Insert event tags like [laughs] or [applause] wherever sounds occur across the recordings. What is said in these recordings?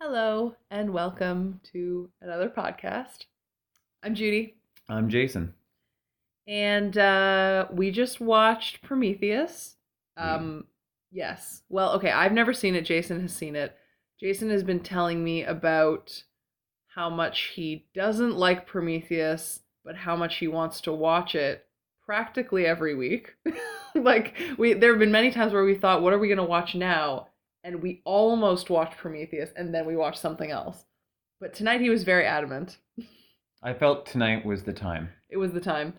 Hello and welcome to another podcast. I'm Judy, I'm Jason. and uh, we just watched Prometheus. Um, yes. Well, okay. I've never seen it. Jason has seen it. Jason has been telling me about how much he doesn't like Prometheus, but how much he wants to watch it practically every week. [laughs] like we, there have been many times where we thought, "What are we going to watch now?" And we almost watched Prometheus, and then we watched something else. But tonight he was very adamant. [laughs] I felt tonight was the time. It was the time.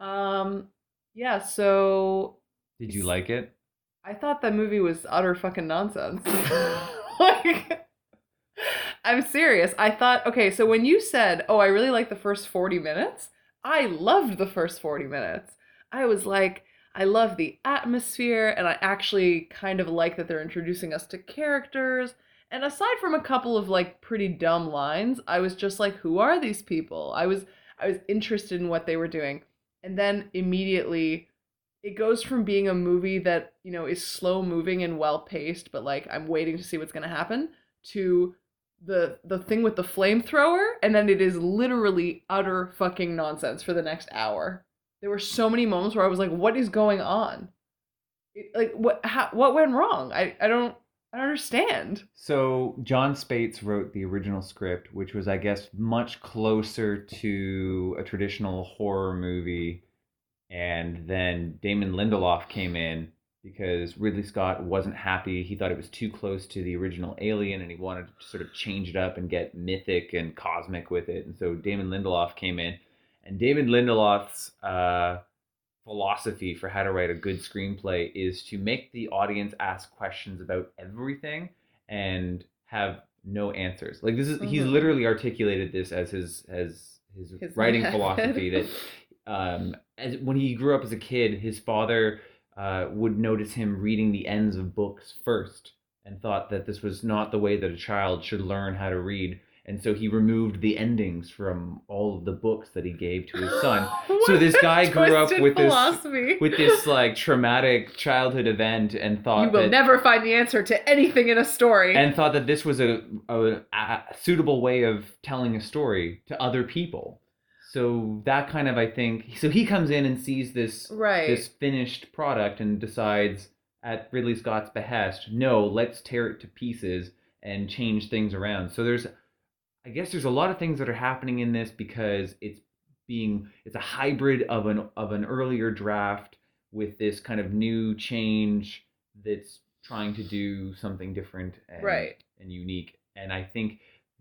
Um, yeah. So Did you like it? I thought that movie was utter fucking nonsense. [laughs] [laughs] like, I'm serious. I thought, okay, so when you said, oh, I really like the first 40 minutes, I loved the first 40 minutes. I was like, I love the atmosphere, and I actually kind of like that they're introducing us to characters. And aside from a couple of like pretty dumb lines, I was just like, who are these people? I was I was interested in what they were doing. And then immediately it goes from being a movie that you know is slow moving and well paced but like i'm waiting to see what's going to happen to the the thing with the flamethrower and then it is literally utter fucking nonsense for the next hour there were so many moments where i was like what is going on it, like what how, what went wrong i i don't i don't understand So Jon Spaihts wrote the original script, which was, I guess, much closer to a traditional horror movie. And then Damon Lindelof came in because Ridley Scott wasn't happy. He thought it was too close to the original Alien, and he wanted to sort of change it up and get mythic and cosmic with it. And so Damon Lindelof came in, and David Lindelof's uh, philosophy for how to write a good screenplay is to make the audience ask questions about everything and have no answers. Like this is he's Mhm. literally articulated this as his as his, His [laughs] writing method. philosophy that um as when he grew up as a kid, his father uh, would notice him reading the ends of books first and thought that this was not the way that a child should learn how to read. And so he removed the endings from all of the books that he gave to his son. [gasps] So this guy grew up with this- with this like traumatic childhood event and thought you will that, never find the answer to anything in a story and thought that this was a, a, a suitable way of telling a story to other people. So that kind of I think so he comes in and sees this right this finished product and decides at Ridley Scott's behest, no, let's tear it to pieces and change things around. So there's I guess there's a lot of things that are happening in this because it's being it's a hybrid of an of an earlier draft with this kind of new change that's trying to do something different and, Right. and unique. And I think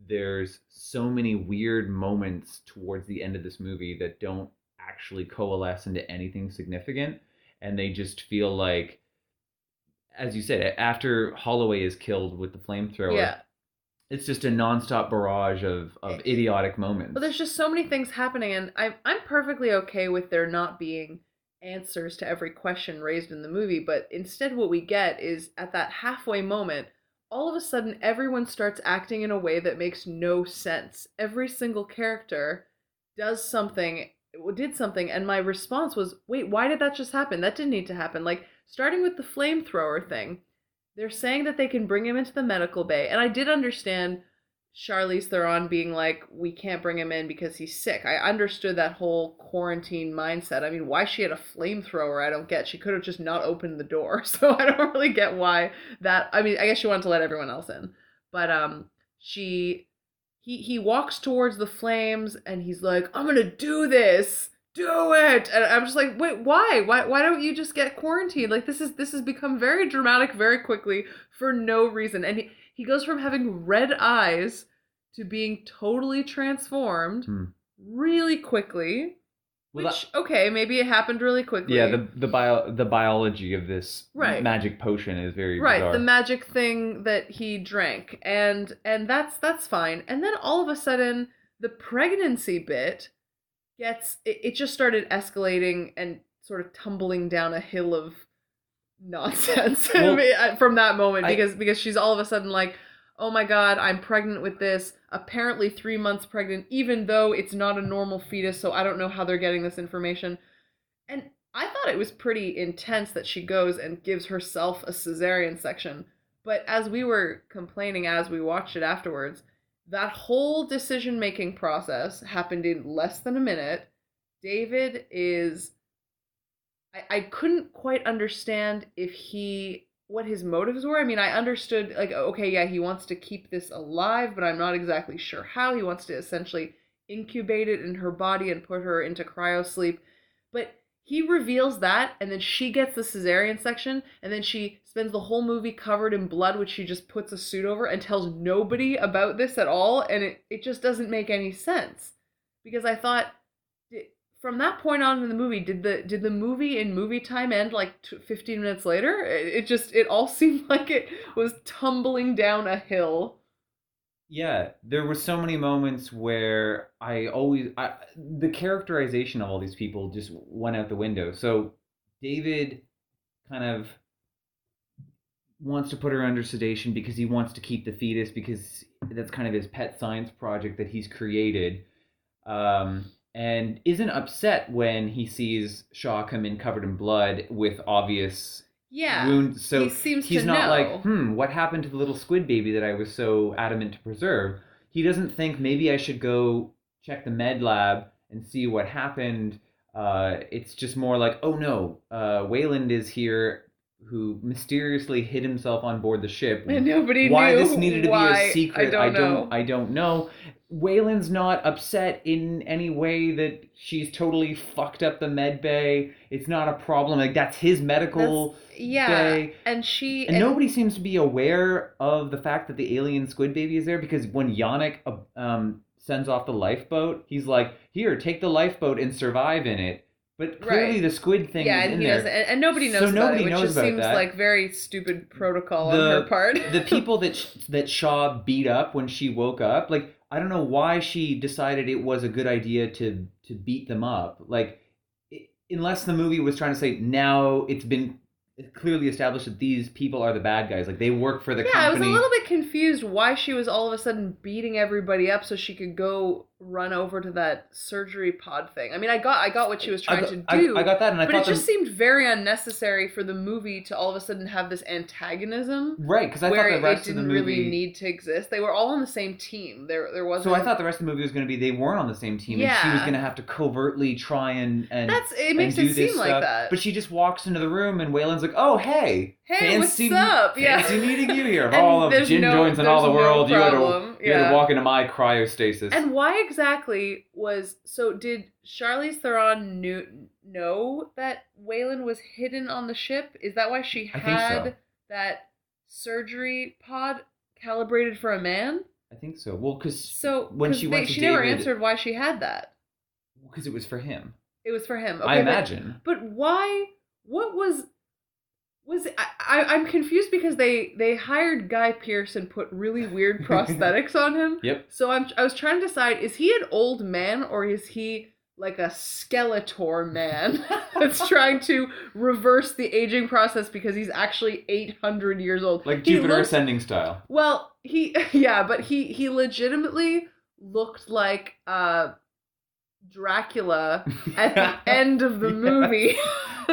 there's so many weird moments towards the end of this movie that don't actually coalesce into anything significant and they just feel like as you said after holloway is killed with the flamethrower yeah it's just a nonstop barrage of, of idiotic moments But there's just so many things happening, and I'm I'm perfectly okay with there not being answers to every question raised in the movie. But instead, what we get is at that halfway moment, all of a sudden, everyone starts acting in a way that makes no sense. Every single character does something, did something, and my response was, "Wait, why did that just happen? That didn't need to happen." Like starting with the flamethrower thing. They're saying that they can bring him into the medical bay, and I did understand Charlize Theron being like, we can't bring him in because he's sick. I understood that whole quarantine mindset. I mean, why she had a flamethrower, I don't get. She could have just not opened the door. [laughs] So I don't really get why that. I mean, I guess she wanted to let everyone else in, but um, she he he walks towards the flames and he's like, I'm gonna do this. Do it, and I'm just like, wait, why? Why? Why don't you just get quarantined? Like this is this has become very dramatic very quickly for no reason. And he, he goes from having red eyes to being totally transformed Hmm. really quickly. Well, Which okay, maybe it happened really quickly. yeah the the bio the biology of this Right. magic potion is very right bizarre. the magic thing that he drank and and that's that's fine and then all of a sudden the pregnancy bit gets it, it just started escalating and sort of tumbling down a hill of nonsense Well, uh, from that moment I- because because she's all of a sudden like oh my god i'm pregnant with this apparently three months pregnant even though it's not a normal fetus so i don't know how they're getting this information and I thought it was pretty intense that she goes and gives herself a cesarean section. But as we were complaining as we watched it afterwards, that whole decision making process happened in less than a minute. David is. I, I couldn't quite understand if he. what his motives were. I mean, I understood, like, okay, yeah, he wants to keep this alive, but I'm not exactly sure how. He wants to essentially incubate it in her body and put her into cryo sleep. But he reveals that, and then she gets the cesarean section, and then she spends the whole movie covered in blood, which she just puts a suit over and tells nobody about this at all, and it, it just doesn't make any sense. Because I thought, from that point on in the movie, did the did the movie in movie time end like t- 15 minutes later? It, it just it all [laughs] seemed like it was tumbling down a hill. Yeah, there were so many moments where I always I, the characterization of all these people just went out the window. So David kind of wants to put her under sedation because he wants to keep the fetus because that's kind of his pet science project that he's created. Um, and isn't upset when he sees Shaw come in covered in blood with obvious Yeah. wound. So he seems he's to not know. like, hmm, what happened to the little squid baby that I was so adamant to preserve? He doesn't think maybe I should go check the med lab and see what happened. Uh, it's just more like, oh no, uh, Weyland is here, who mysteriously hid himself on board the ship. and [laughs] nobody knew Why knew this needed to why. be a secret, I don't know. I don't know. Weyland's not upset in any way that she's totally fucked up the med bay. It's not a problem. Like that's his medical yeah, bay. and she And nobody seems to be aware of the fact that the alien squid baby is there because when Janek uh, um, sends off the lifeboat, he's like, "Here, take the lifeboat and survive in it." But clearly, Right. the squid thing yeah, and in he there. doesn't, and, and nobody So knows about nobody it, which knows just about seems that. like very stupid protocol The- on her part. the [laughs] people that sh- that Shaw beat up when she woke up, like I don't know why she decided it was a good idea to to beat them up. Like i unless the movie was trying to say now it's been clearly established that these people are the bad guys, like they work for the yeah, I was a little bit confused why she was all of a sudden beating everybody up so she could go run over to that surgery pod thing. I mean, I got I got what she was I trying got, to do. I, got that, and I but thought it just the, seemed very unnecessary for the movie to all of a sudden have this antagonism right because I where thought the it rest of the didn't movie. really need to exist. They were all on the same team. There there wasn't so I thought the rest of the movie was going to be they weren't on the same team, and she was going to have to covertly try and and That's it makes it seem like stuff. that. But she just walks into the room, and Weyland's like, "Oh, hey, Hey, fancy, what's up? Yeah. fancy meeting you here. [laughs] All of gin no- joints in all the no world, you had to problem. You had Yeah. to walk into my cryostasis." And why exactly was so? Did Charlize Theron knew, know that Weyland was hidden on the ship? Is that why she had so. that surgery pod calibrated for a man? I think so. Well, because So When 'cause she they- went to she never answered why she had that. because it was for him. It was for him. I Okay, but- imagine. But why? What was? Was I, I? I'm confused because they they hired Guy Pearce and put really weird [laughs] prosthetics on him. Yep. So I'm I was trying to decide: is he an old man or is he like a Skeletor man [laughs] that's [laughs] trying to reverse the aging process because he's actually 800 years old? Like He Jupiter looks- Ascending style. Well, he yeah, but he he legitimately looked like uh Dracula [laughs] at the end of the movie. [laughs]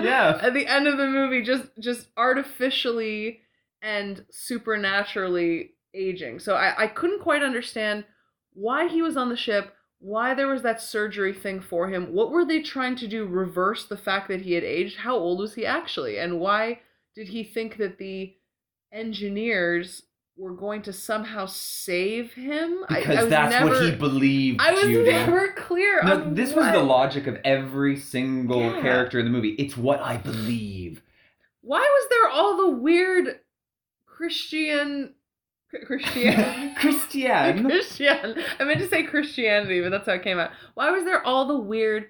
Yeah. [laughs] at the end of the movie, just just artificially and supernaturally aging. So I, I couldn't quite understand why he was on the ship, why there was that surgery thing for him. What were they trying to do? Reverse the fact that he had aged? How old was he actually? And why did he think that the engineers were going to somehow save him? I- I Because was that's what never- he believed. I was Judy. never clear No, this was the logic of every single Yeah. character in the movie. It's what I believe. Why was there all the weird Christian Christian [laughs] Christian. [laughs] Christian? I meant to say Christianity, but that's how it came out. Why was there all the weird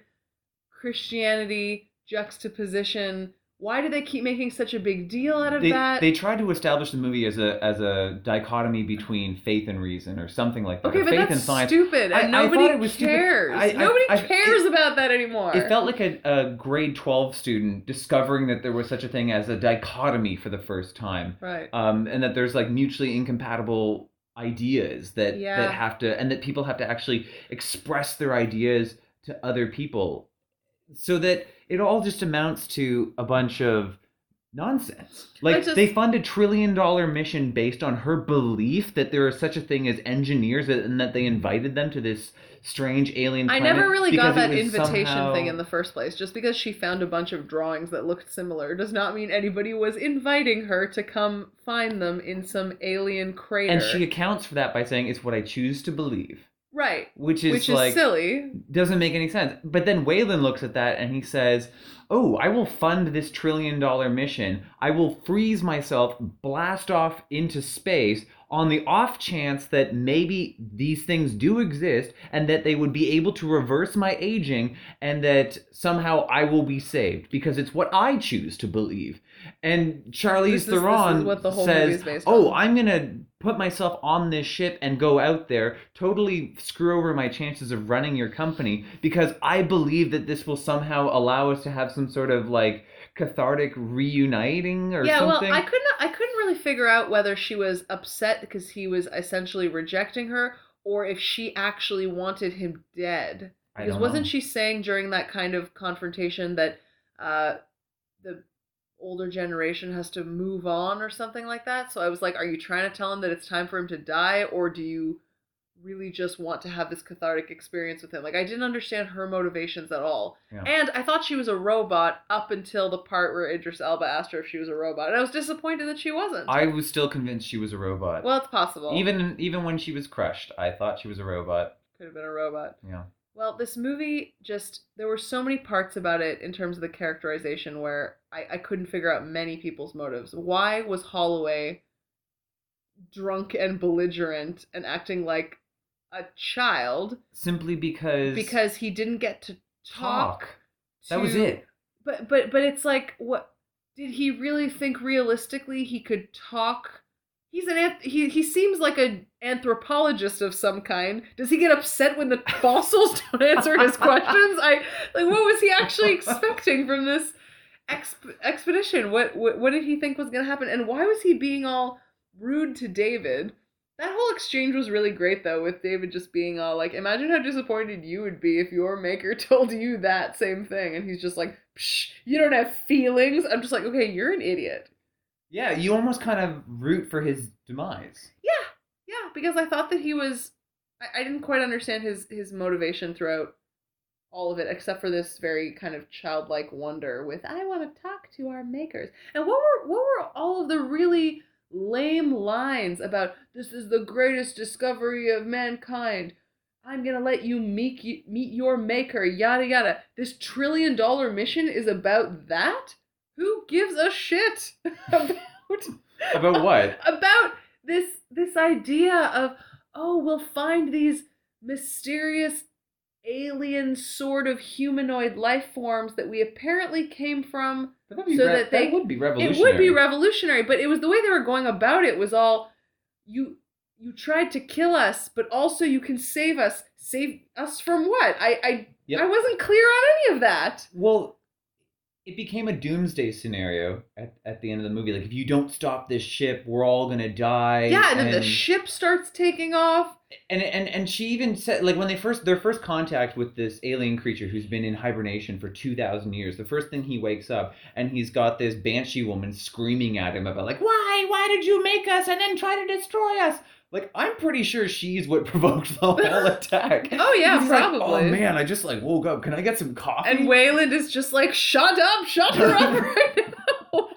Christianity juxtaposition? Why do they keep making such a big deal out of They, that? they tried to establish the movie as a as a dichotomy between faith and reason or something like that. okay, but faith that's and science. stupid, I- and nobody it stupid. cares. I- I- nobody I- cares about that anymore. It felt like a, a grade 12 student discovering that there was such a thing as a dichotomy for the first time. right. Um, and that there's like mutually incompatible ideas that Yeah. that have to and that people have to actually express their ideas to other people so that it all just amounts to a bunch of nonsense. Like just- they fund a trillion dollar mission based on her belief that there is such a thing as engineers and that they invited them to this strange alien I never really got that invitation somehow- thing in the first place. Just because she found a bunch of drawings that looked similar does not mean anybody was inviting her to come find them in some alien crater. And she accounts for that by saying it's what I choose to believe. Right, Which is which is like silly. doesn't make any sense. But then Weyland looks at that and he says, Oh, I will fund this trillion dollar mission. I will freeze myself, blast off into space on the off chance that maybe these things do exist and that they would be able to reverse my aging and that somehow I will be saved because it's what I choose to believe. And Charlize This is- Theron what the whole says, "Oh, on." I'm gonna put myself on this ship and go out there, totally screw over my chances of running your company because I believe that this will somehow allow us to have some sort of like cathartic reuniting or yeah, something." well, I couldn't. I couldn't really figure out whether she was upset because he was essentially rejecting her, or if she actually wanted him dead. I Because wasn't know. she saying during that kind of confrontation that uh, older generation has to move on or something like that? So I was like, are you trying to tell him that it's time for him to die, or do you really just want to have this cathartic experience with him? Like, I didn't understand her motivations at all. Yeah. And I thought she was a robot up until the part where Idris Elba asked her if she was a robot. And I was disappointed that she wasn't. I was still convinced she was a robot. well, it's possible. even even when she was crushed, I thought she was a robot. could have been a robot. Yeah. Well, this movie just there were so many parts about it in terms of the characterization where I, I couldn't figure out many people's motives. Why was Holloway drunk and belligerent and acting like a child Simply because because he didn't get to talk? talk. That was it. But but but it's like what did he really think realistically he could talk? He's an anth- he he seems like an anthropologist of some kind. Does he get upset when the fossils don't answer his [laughs] questions? I like what was he actually expecting from this exp- expedition? What, what what did he think was going to happen and why was he being all rude to David? That whole exchange was really great though with David just being all like imagine how disappointed you would be if your maker [laughs] told you that same thing and he's just like Psh, you don't have feelings. I'm just like okay, you're an idiot. Yeah, you almost kind of root for his demise. Yeah, yeah, because I thought that he was. I, I didn't quite understand his his motivation throughout all of it, except for this very kind of childlike wonder with "I want to talk to our makers." And what were what were all of the really lame lines about "This is the greatest discovery of mankind." I'm gonna let you meet meet your maker, yada yada. This trillion dollar mission is about that. Who gives a shit [laughs] about About what? [laughs] about this this idea of oh we'll find these mysterious alien sort of humanoid life forms that we apparently came from So re- that they- would be revolutionary. it would be revolutionary but it was the way they were going about it was all you you tried to kill us but also you can save us save us from what i i Yep. i wasn't clear on any of that Well, it became a doomsday scenario at, at the end of the movie. Like, if you don't stop this ship, we're all gonna die. yeah and then the ship starts taking off and and and she even said like when they first their first contact with this alien creature who's been in hibernation for 2000 years the first thing he wakes up and he's got this banshee woman screaming at him about like why why did you make us and then try to destroy us like i'm pretty sure she's what [laughs] provoked the whole attack. [laughs] Oh, yeah, He's like, oh, probably. oh man i just like woke up. Can i get some coffee? And Weyland is just like shut up shut her up [laughs] right now.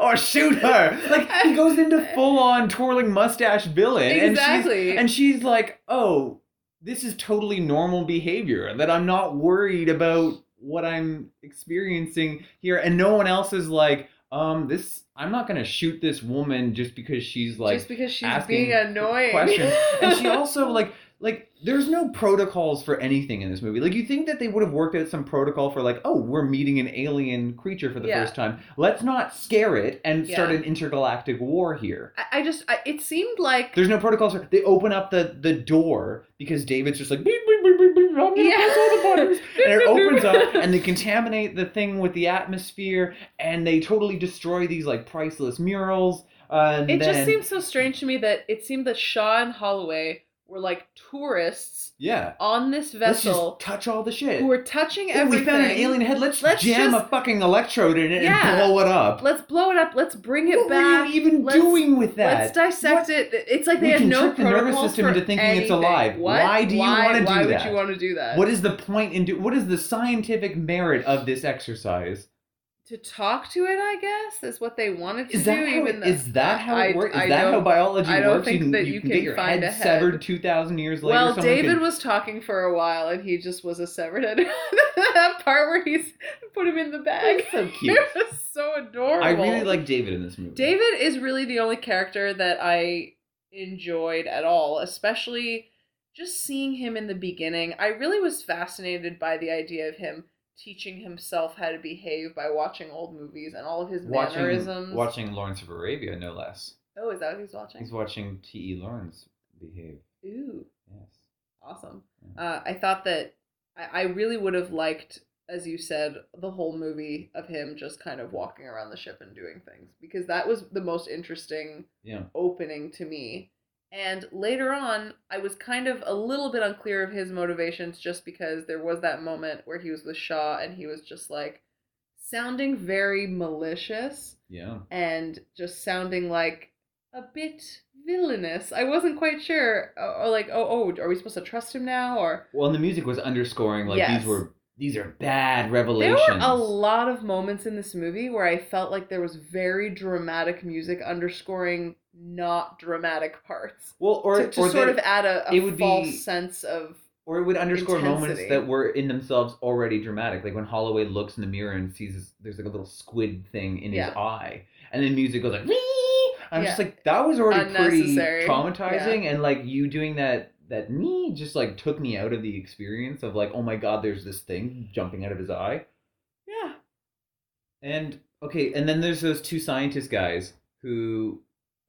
Or shoot her. Like he goes into full-on twirling mustache villain and she's exactly. And she's like, oh, this is totally normal behavior, that I'm not worried about what I'm experiencing here. And no one else is like, um, this, I'm not going to shoot this woman just because she's like, just because she's being annoying questions. [laughs] and she also, like, like, there's no protocols for anything in this movie. Like, you think that they would have worked out some protocol for, like, oh, we're meeting an alien creature for the Yeah. first time. Let's not scare it and start an intergalactic war here. I, I just I, it seemed like There's no protocols. For, they open up the, the door because David's just like, beep, I'm gonna Yeah. press all the buttons. And it opens up and they contaminate the thing with the atmosphere and they totally destroy these like priceless murals. Uh, and it then, just seems so strange to me that it seemed that Shaw and Holloway were like tourists Yeah. on this Let's vessel just touch all the shit. who were touching Oh, we found an alien head. Let's, Let's jam just- a fucking electrode in it Yeah. and blow it up. Let's blow it up. Let's bring it back. what back. were you even Let's- doing with that? Let's dissect it. It's like they We had can no trick the nervous system for into thinking it's anything. alive. What? Why do you wanna do that? Why that? would you want to do that? What is the point in do? What is the scientific merit of this exercise? To talk to it? I guess is what they wanted to Is that do. how even though- is that how I- it works? Is I that how biology I don't works? think you that you you can get your find head severed two thousand years later. Well, David was talking for a while, and he just was a severed head. [laughs] that part where he's put him in the bag. so [laughs] cute. it was so adorable. I really like David in this movie. David is really the only character that I enjoyed at all, especially just seeing him in the beginning. I really was fascinated by the idea of him teaching himself how to behave by watching old movies and all of his watching mannerisms. watching Lawrence of Arabia, no less. Oh, is that what he's watching? He's watching T. E. Lawrence behave. Ooh, Yes. awesome. Yeah. Uh, I thought that I, I really would have liked, as you said, the whole movie of him just kind of walking around the ship and doing things because that was the most interesting Yeah. opening to me. And later on, I was kind of a little bit unclear of his motivations just because there was that moment where he was with Shaw and he was just like sounding very malicious Yeah. and just sounding like a bit villainous. I wasn't quite sure. Or, or like, oh, oh, are we supposed to trust him now? Or Well, and the music was underscoring like Yes. these were these are bad revelations. there were a lot of moments in this movie where I felt like there was very dramatic music underscoring not dramatic parts. well, or to, to or sort of add a, a it would false be- sense of or it would underscore moments that were in themselves already dramatic, like when Holloway looks in the mirror and sees this, there's like a little squid thing in Yeah. his eye, and then music goes like. "Wee!" I'm just like that was already pretty traumatizing, and like you doing that that me just like took me out of the experience of like oh my god, there's this thing jumping out of his eye. yeah. And okay, and then there's those two scientist guys who,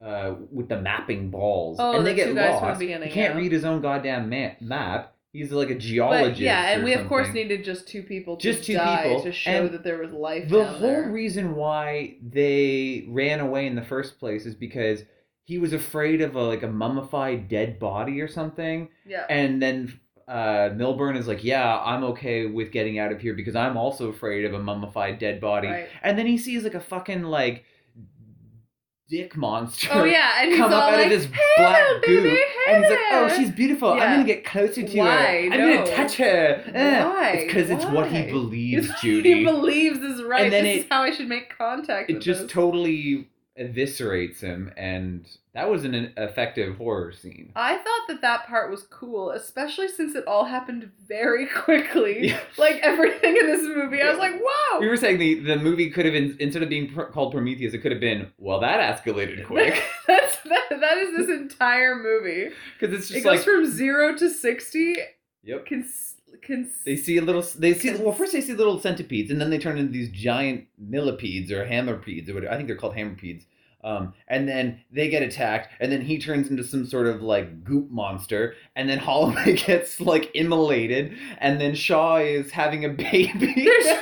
uh, with the mapping balls, Oh, and they the get two guys from the lost. beginning, he can't yeah. read his own goddamn ma- map. He's like a geologist. But yeah, and we of course needed just two people to Just two die people, to show and that there was life. The whole there. reason why they ran away in the first place is because he was afraid of a like a mummified dead body or something, yeah. and then. Uh, Millburn is like, yeah, I'm okay with getting out of here because I'm also afraid of a mummified dead body. Right. And then he sees like a fucking like dick monster. Oh yeah, and he's come up out like, of this "Hey black baby, goo, hey and he's like, "Oh, she's beautiful. Yeah. I'm gonna get closer to Why? her. I'm No. gonna touch her." Eh. Why? It's because it's what he [laughs] believes, Judy. he believes is right. And then this it- is how I should make contact. it just this. totally eviscerates him, and that was an effective horror scene. I thought that that part was cool, especially since it all happened very [laughs] quickly. Yeah. Like everything in this movie, I was like, "Whoa!" We were saying the, the movie could have been instead of being pr- called Prometheus, it could have been well that escalated [laughs] quick [laughs] That's that, that is this entire movie. because it's It just goes like from zero to sixty. yep. Cons- cons- They see a little. They see well. First, they see little centipedes, and then they turn into these giant millipedes or hammerpedes, or whatever. I think they're called hammerpedes. Um, and then they get attacked, and then he turns into some sort of like goop monster, and then [laughs] Holloway gets like immolated, and then Shaw is having a baby.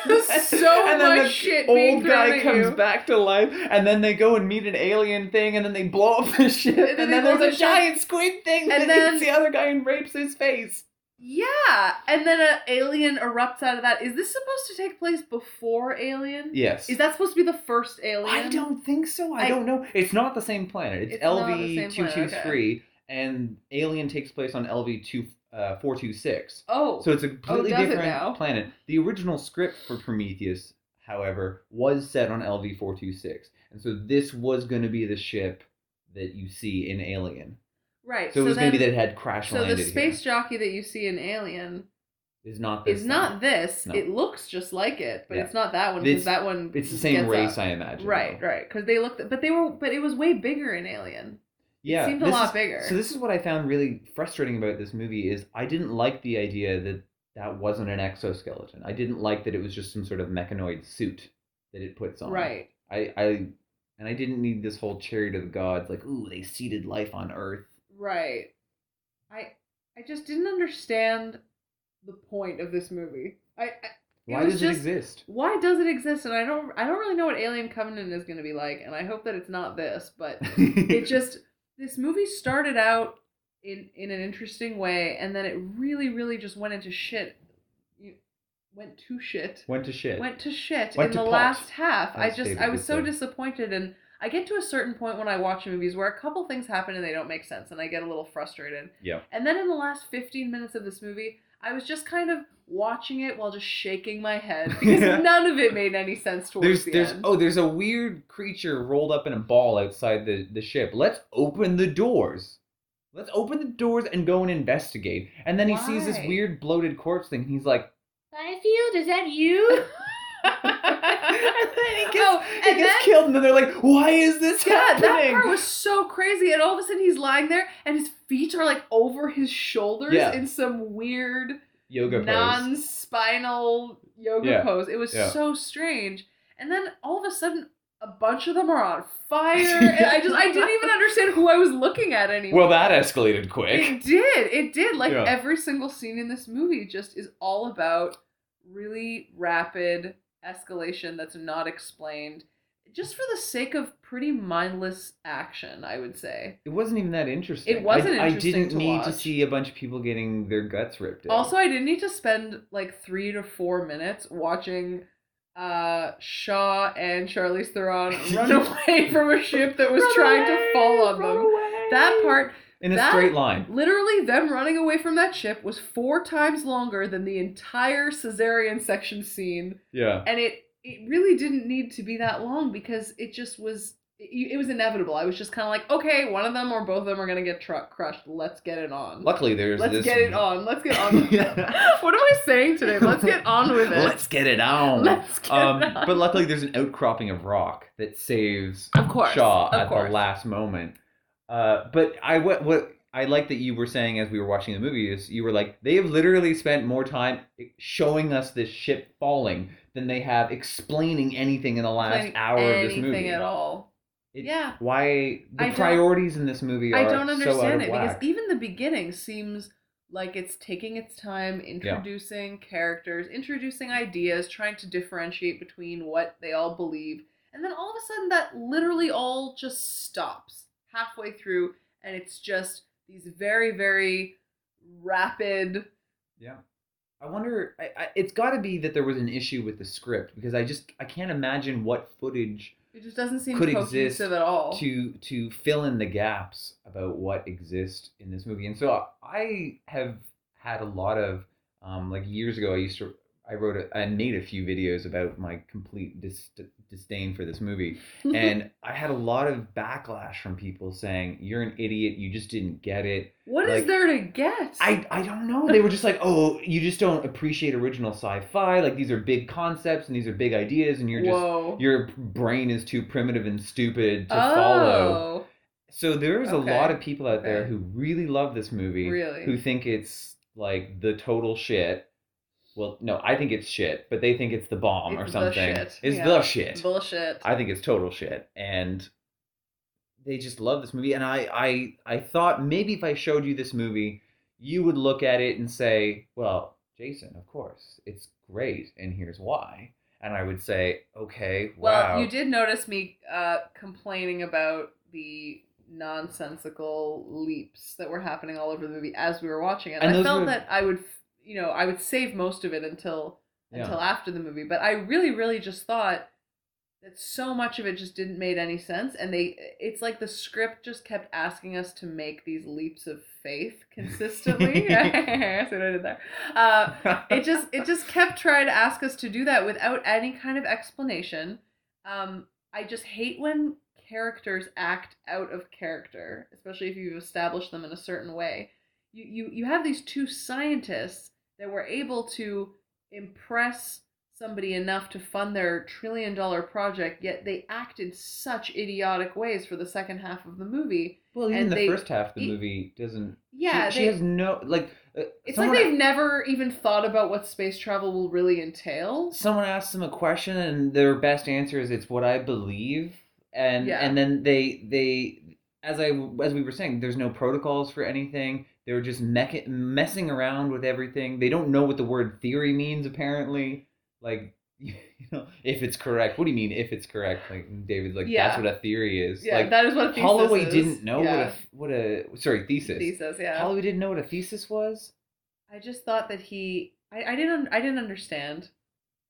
There's [laughs] so and then much the shit Old guy comes you. back to life, and then they go and meet an alien thing, and then they blow up the ship, And and then then, there's a giant squid thing And that then- the other guy and rapes his face. Yeah, and then an alien erupts out of that. Is this supposed to take place before Alien? Yes. Is that supposed to be the first Alien? I don't think so. I, I- don't know. It's not the same planet. It's, It's LV two two three, and Alien takes place on LV two uh, four two six. Oh, So it's a completely it different planet. The original script for Prometheus, however, was set on LV four two six, and so this was going to be the ship that you see in Alien. Right. So, it was going to be that it had crash So landed the space here. jockey that you see in Alien is not this is not this. No. It looks just like it, but Yeah. it's not that one It's- because that one. It's the same race, up. I imagine. Right, though. right. Because they looked, but they were, but it was way bigger in Alien. Yeah, it seemed a lot is- bigger. So this is what I found really frustrating about this movie is I didn't like the idea that that wasn't an exoskeleton. I didn't like that it was just some sort of mechanoid suit that it puts on. Right. I, I and I didn't need this whole chariot of the gods like ooh they seeded life on Earth. Right. I I just didn't understand the point of this movie. I, I Why does just- it exist? why does it exist? And I don't I don't really know what Alien Covenant is going to be like, and I hope that it's not this. But [laughs] it just this movie started out in in an interesting way, and then it really, really just went into shit. You went to shit. Went to shit. Went to shit Went in to the pot, last half. I just David I was so say. disappointed, and I get to a certain point when I watch movies where a couple things happen and they don't make sense, and I get a little frustrated. yeah. And then in the last 15 minutes of this movie, I was just kind of watching it while just shaking my head [laughs] because none of it made any sense towards There's the there's end. oh there's a weird creature rolled up in a ball outside the, the ship. Let's open the doors. Let's open the doors and go and investigate. And then he sees this weird bloated corpse thing. And he's like, Fifield, is that you? [laughs] [laughs] and then he gets, Oh, he and gets then- killed, and then they're like, "Why is this yeah, that happening?" part was so crazy, and all of a sudden he's lying there, and his feet are like over his shoulders Yeah. in some weird Yoga pose. non-spinal yoga Yeah. pose. It was so strange, and then all of a sudden, a bunch of them are on [laughs] fire, and I just I didn't even understand who I was looking at anymore. Well, that escalated quick. It did. It did. Like every single scene in this movie just is all about really rapid escalation that's not explained. Just for the sake of pretty mindless action, I would say. It wasn't even that interesting. It wasn't I, interesting I didn't to need to see a bunch of people getting their guts ripped out. Also, I didn't need to spend like three to four minutes watching uh Shaw and Charlize Theron run [laughs] away from a ship that was Run trying away, to fall on them. away. That part in a that- straight line. Literally, them running away from that ship was four times longer than the entire cesarean section scene, Yeah. and it it really didn't need to be that long because it just was it, it was inevitable. I was just kind of like, okay, one of them or both of them are gonna get truck crushed. Let's get it on. Luckily, there's Let's this. get it on. Let's get on. [laughs] Yeah. [laughs] what am I saying today? Let's get on with it. Let's get it on. [laughs] Let's get um, it on. but luckily, there's an outcropping of rock that saves Of course, Shaw of at course. the last moment. Uh, but I what what I like that you were saying as we were watching the movie is you were like they have literally spent more time showing us this ship falling than they have explaining anything in the last Playing hour of this anything movie. at all. It- Yeah. Why the I priorities in this movie are I don't so understand of it whack. because even the beginning seems like it's taking its time introducing characters, introducing ideas, trying to differentiate between what they all believe. And then all of a sudden that literally all just stops halfway through and it's just these very very rapid Yeah. I wonder. I, I, it's got to be that there was an issue with the script because I just I can't imagine what footage it just doesn't seem Could exist at all. to to fill in the gaps about what exists in this movie. And so I have had a lot of um, like years ago. I used to I wrote a, I made a few videos about my complete dis- disdain for this movie, [laughs] and I had a lot of backlash from people saying you're an idiot. You just didn't get it. what is like- there to get? I, I don't know. They were just like, oh, you just don't appreciate original sci-fi. Like these are big concepts and these are big ideas, and you're just Whoa. your brain is too primitive and stupid to follow. oh, So there's Okay. a lot of people out there Okay. who really love this movie, Really? who think it's like the total shit. Well, no, I think it's shit, but they think it's the bomb or It's the something. shit, It's yeah. the shit. bullshit. I think it's total shit, and they just love this movie. And I, I, I thought maybe if I showed you this movie, you would look at it and say, "Well, Jason, of course, it's great, and here's why." And I would say, "Okay, Well, wow." you did notice me uh, complaining about the nonsensical leaps that were happening all over the movie as we were watching it. And I felt were- that I would, you know, I would save most of it until Yeah. until after the movie. But I really, really just thought that so much of it just didn't made any sense, and they it's like the script just kept asking us to make these leaps of faith [laughs] consistently. [laughs] I did there? Uh, it just it just kept trying to ask us to do that without any kind of explanation. Um, I just hate when characters act out of character, especially if you've established them in a certain way. You you you have these two scientists that were able to impress somebody enough to fund their trillion dollar project, yet they act in such idiotic ways for the second half of the movie. well, even and the they- first half of the e- movie doesn't. Yeah, she, they, she has no like. Uh, it's like they've never even thought about what space travel will really entail. someone asks them a question and their best answer is it's what I believe, and Yeah. and then they they as I as we were saying, there's no protocols for anything. They're just mecha- messing around with everything. They don't know what the word theory means apparently. Like [laughs] you know, if it's correct. What do you mean if it's correct? Like David's like Yeah. that's what a theory is. Yeah, like that is what a thesis Holloway is. didn't know yeah. what a what a sorry thesis. thesis. Yeah. Holloway didn't know what a thesis was. I just thought that he I, I didn't I didn't understand.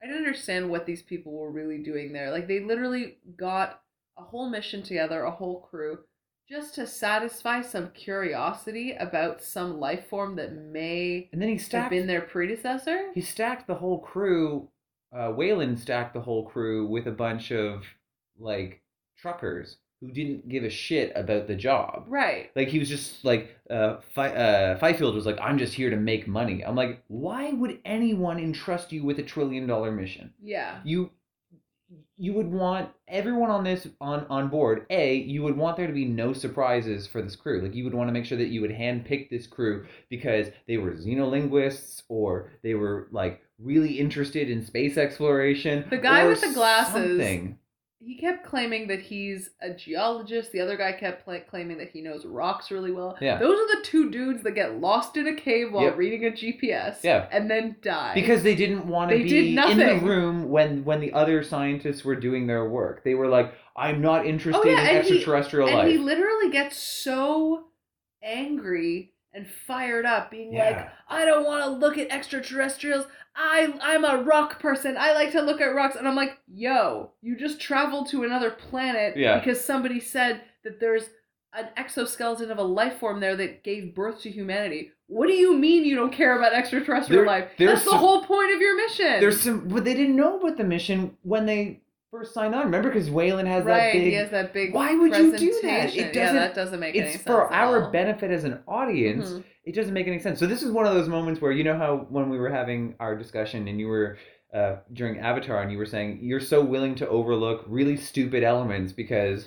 I didn't understand what these people were really doing there. Like they literally got a whole mission together, a whole crew, just to satisfy some curiosity about some life form that may And then he have stacked. been their predecessor. He stacked the whole crew. Uh, Weyland stacked the whole crew with a bunch of like truckers who didn't give a shit about the job. Right. Like he was just like uh, Fi- uh Fifield was like, I'm just here to make money. I'm like, why would anyone entrust you with a trillion dollar mission? Yeah. You you would want everyone on this on on board. A, you would want there to be no surprises for this crew. Like you would want to make sure that you would handpick this crew because they were xenolinguists or they were like really interested in space exploration. The guy with the glasses something. He kept claiming that he's a geologist. The other guy kept pla claiming that he knows rocks really well. Yeah. Those are the two dudes that get lost in a cave while Yep. reading a GPS. Yeah. And then die. because they didn't want to be did in the room when when the other scientists were doing their work. They were like, "I'm not interested Oh, yeah, in and he- extraterrestrial and life." he literally gets so angry and fired up, being like, "I don't want to look at extraterrestrials. I I'm a rock person. I like to look at rocks." And I'm like, "Yo, you just traveled to another planet Yeah. because somebody said that there's an exoskeleton of a life form there that gave birth to humanity. What do you mean you don't care about extraterrestrial There- life? That's the whole point of your mission." There's some, but they didn't know about the mission when they first sign on. Remember, because Weyland has that right, big. he has that big. Why would you do that? It presentation. yeah, doesn't- that doesn't make any sense. it's for our all. benefit as an audience. Mhm. It doesn't make any sense. So this is one of those moments where you know how when we were having our discussion and you were uh, during Avatar and you were saying you're so willing to overlook really stupid elements because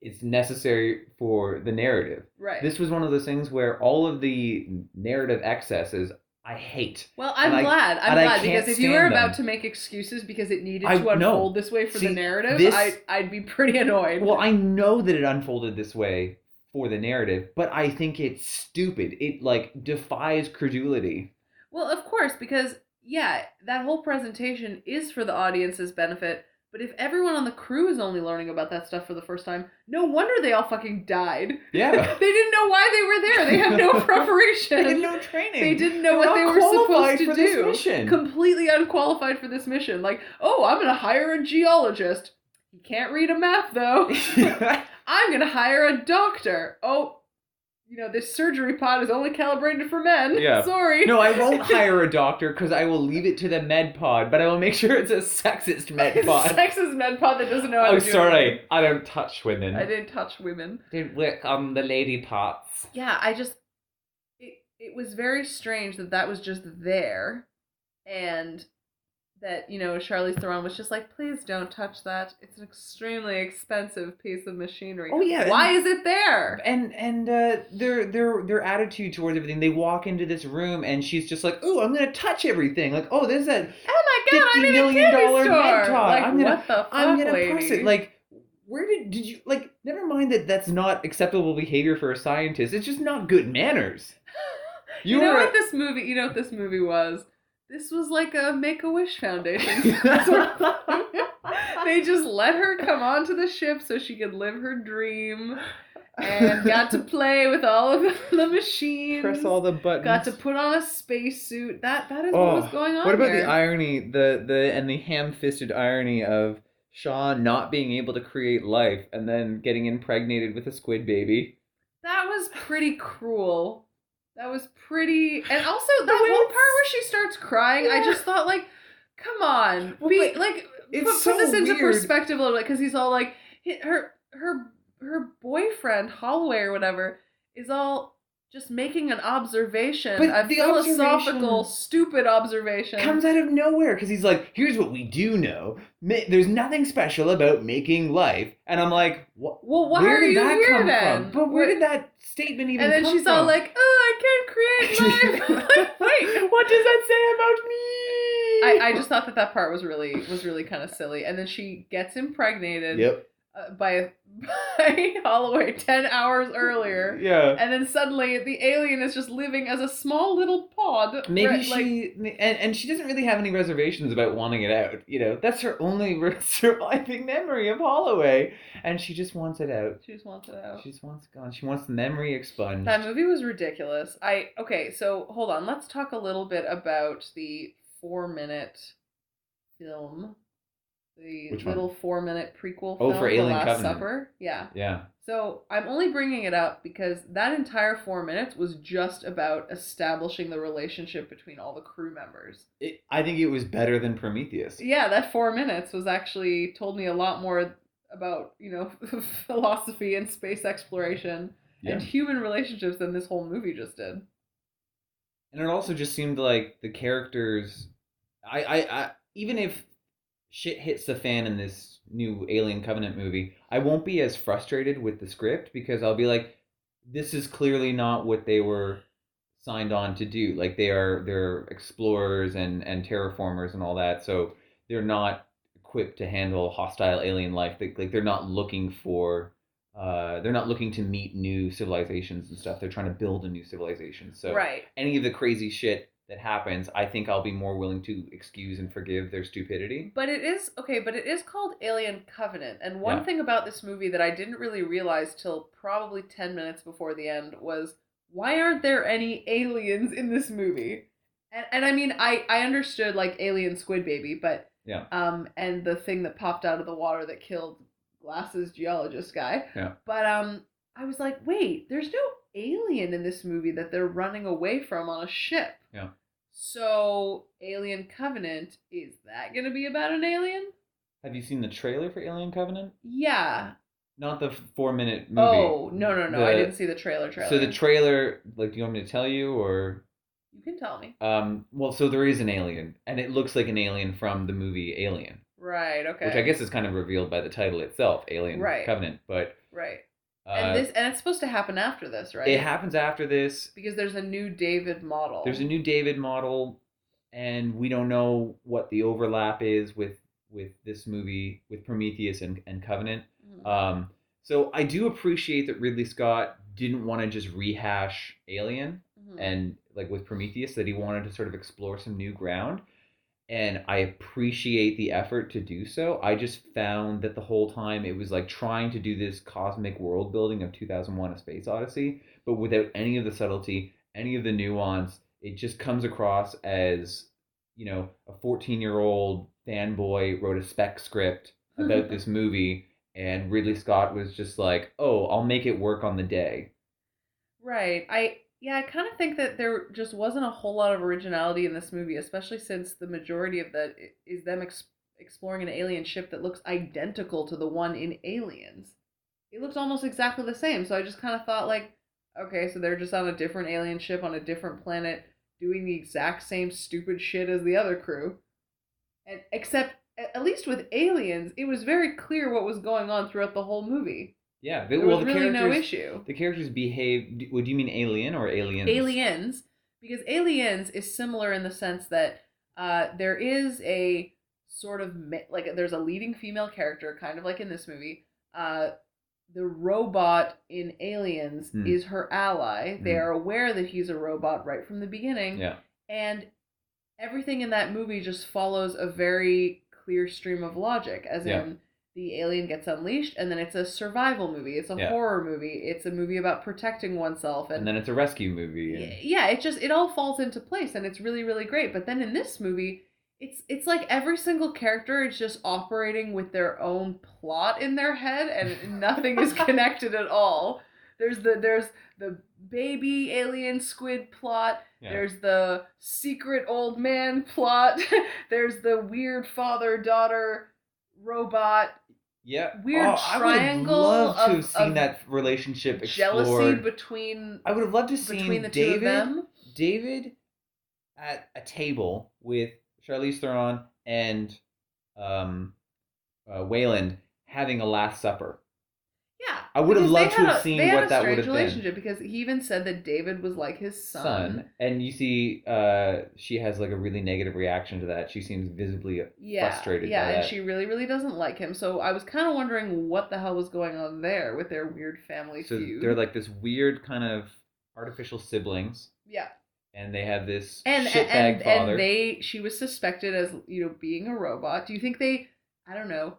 it's necessary for the narrative. Right. This was one of those things where all of the narrative excesses I hate. Well, I'm And glad. I'm glad because if you were about them. to make excuses because it needed I- to no. unfold this way for See, the narrative, this- I, I'd be pretty annoyed. Well, I know that it unfolded this way for the narrative, but I think it's stupid. It like defies credulity. Well, of course, because yeah, that whole presentation is for the audience's benefit. But if everyone on the crew is only learning about that stuff for the first time, no wonder they all fucking died. Yeah. [laughs] they didn't know why they were there. They have no [laughs] preparation. They had no training. They didn't know They're what they were supposed to do. Completely unqualified for this mission. Like, oh, I'm gonna hire a geologist. He can't read a map though. [laughs] I'm gonna hire a doctor. Oh, you know this surgery pod is only calibrated for men. [laughs] Yeah. Sorry. no, I won't [laughs] hire a doctor because I will leave it to the med pod, but I will make [laughs] sure it's a sexist med pod. sexist med pod that doesn't know how Oh, to do sorry. anything. I don't touch women. I didn't touch women. Didn't work on the lady parts. Yeah, I just it it was very strange that that was just there, and that you know Charlize Theron was just like, please don't touch that. It's an extremely expensive piece of machinery. Oh, yeah, why and- is it there? And and uh, their their their attitude towards everything. They walk into this room and she's just like, "Oh, I'm gonna touch everything." Like, "Oh, there's that Oh my god, I'm $50 in million dollar med. Like I'm gonna- what the fuck, I'm gonna lady? press it." Like, where did did you like? Never mind that that's not acceptable behavior for a scientist. It's just not good manners. [laughs] you, know were- what this movie? You know what this movie was? This was like a Make a Wish Foundation. [laughs] [laughs] They just let her come onto the ship so she could live her dream and got to play with all of the, [laughs] the machines. press all the buttons. got to put on a spacesuit. That that is Oh, what was oh, going on. What about the irony, the the and the ham-fisted irony of Shaw not being able to create life and then getting impregnated with a squid baby? That was pretty cruel. That was pretty, and also [laughs] that whole part where she starts crying. I just thought, like, come on, Well, be like, put, so put this into weird. perspective a little bit because he's all like, her her her boyfriend Holloway or whatever is all just making an observation, But a the philosophical, observation stupid observation. Comes out of nowhere because he's like, "Here's what we do know. Ma- There's nothing special about making life." And I'm like, "What? well, why where are did you that here come then? from? But where did that statement even come from? And then come she's from? all like, "Oh, I can't create [laughs] life." [laughs] Wait, [laughs] what does that say about me? I, I just thought that that part was really was really kind of silly. And then she gets impregnated. Yep. Uh, by [laughs] by Holloway ten hours earlier, Yeah. and then suddenly the alien is just living as a small little pod. Maybe right, she and, and she doesn't really have any reservations about wanting it out. You know, that's her only [laughs] surviving memory of Holloway, and she just wants it out. she just wants it out. She just wants it gone. She wants the memory expunged. That movie was ridiculous. I okay, so hold on. Let's talk a little bit about the four minute film, the Which one? little four minute prequel. Oh, film, for The Alien Last Covenant. Supper. Yeah. Yeah. So I'm only bringing it up because that entire four minutes was just about establishing the relationship between all the crew members. It, I think it was better than Prometheus. Yeah, that four minutes was actually told me a lot more about you know [laughs] philosophy and space exploration Yeah. and human relationships than this whole movie just did. And it also just seemed like the characters, I, I, I, even if shit hits the fan in this new Alien Covenant movie, I won't be as frustrated with the script because I'll be like, this is clearly not what they were signed on to do. Like they are, they're explorers and and terraformers and all that, so they're not equipped to handle hostile alien life. They, like they're not looking for. Uh, they're not looking to meet new civilizations and stuff. They're trying to build a new civilization. So right. any of the crazy shit that happens, I think I'll be more willing to excuse and forgive their stupidity. But it is okay, but it is called Alien Covenant. And one Yeah. thing about this movie that I didn't really realize till probably 10 minutes before the end was why aren't there any aliens in this movie? And and I mean I I understood like alien squid baby, but Yeah. um and the thing that popped out of the water that killed glasses geologist guy. Yeah. But um I was like, "Wait, there's no alien in this movie that they're running away from on a ship." Yeah. So, Alien Covenant, is that going to be about an alien? Have you seen the trailer for Alien Covenant? Yeah. Not the four minute movie. Oh, no, no, no. I didn't see the trailer trailer. So the trailer, like, do you want me to tell you or? you can tell me. Um, well, so there is an alien, and it looks like an alien from the movie Alien, Right, okay. which I guess is kind of revealed by the title itself, Alien Right. Covenant. But Right. Uh, and this and it's supposed to happen after this, right? it happens after this. because there's a new David model. There's a new David model, and we don't know what the overlap is with with this movie with Prometheus and, and Covenant. Mhm. Um, so I do appreciate that Ridley Scott didn't want to just rehash Alien Mhm. and like with Prometheus that he wanted to sort of explore some new ground. And I appreciate the effort to do so. I just found that the whole time it was like trying to do this cosmic world building of 2001 A Space Odyssey, but without any of the subtlety, any of the nuance. It just comes across as, you know, a 14 year old fanboy wrote a spec script [laughs] about this movie, and Ridley Scott was just like, oh, I'll make it work on the day. Right. I yeah, I kind of think that there just wasn't a whole lot of originality in this movie, especially since the majority of that is them ex- exploring an alien ship that looks identical to the one in Aliens. It looks almost exactly the same. So I just kind of thought like, okay, so they're just on a different alien ship on a different planet doing the exact same stupid shit as the other crew. And except at least with Aliens, it was very clear what was going on throughout the whole movie. Yeah, the, There well, was the really no issue. the characters behave. Would you mean alien or aliens? Aliens, because Aliens is similar in the sense that uh, there is a sort of like there's a leading female character, kind of like in this movie. Uh, the robot in Aliens Hmm. is her ally. They Hmm. are aware that he's a robot right from the beginning, Yeah, and everything in that movie just follows a very clear stream of logic, as Yeah. in the alien gets unleashed, and then it's a survival movie. It's a Yeah. horror movie. It's a movie about protecting oneself, and then it's a rescue movie. And, yeah it just it all falls into place and it's really really great but then in this movie it's it's like every single character is just operating with their own plot in their head and [laughs] nothing is connected at all there's the there's the baby alien squid plot Yeah. there's the secret old man [laughs] plot there's the weird father daughter robot yeah. weird oh, I would have triangle loved to have seen that relationship explored. jealousy between I would have loved to see between the David, two of them David at a table with Charlize Theron and um, uh, Weyland having a Last Supper. Yeah, I would have loved to have a- seen what that would have been. relationship because he even said that David was like his son. son and you see uh she has like a really negative reaction to that she seems visibly Yeah, frustrated yeah, and that. she really, really doesn't like him. So I was kind of wondering what the hell was going on there with their weird family so feud. they're like this weird kind of artificial siblings yeah, and they have this and shitbag and father and they she was suspected as you know being a robot. Do you think they? I don't know.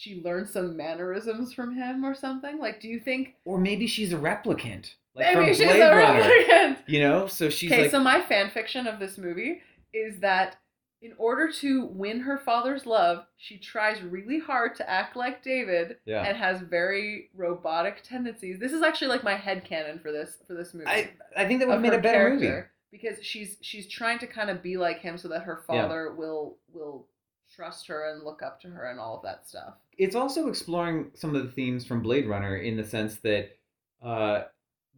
She learned some mannerisms from him or something. Like, do you think or maybe she's a replicant like maybe from she's Blade a Runner replicant? you know so she's okay, like so my fan fiction of this movie is that in order to win her father's love, she tries really hard to act like David yeah and has very robotic tendencies. This is actually like my headcanon for this for this movie. I I think that would have made a better movie because she's she's trying to kind of be like him so that her Yeah. father will will trust her and look up to her and all of that stuff. it's also exploring some of the themes from Blade Runner in the sense that uh,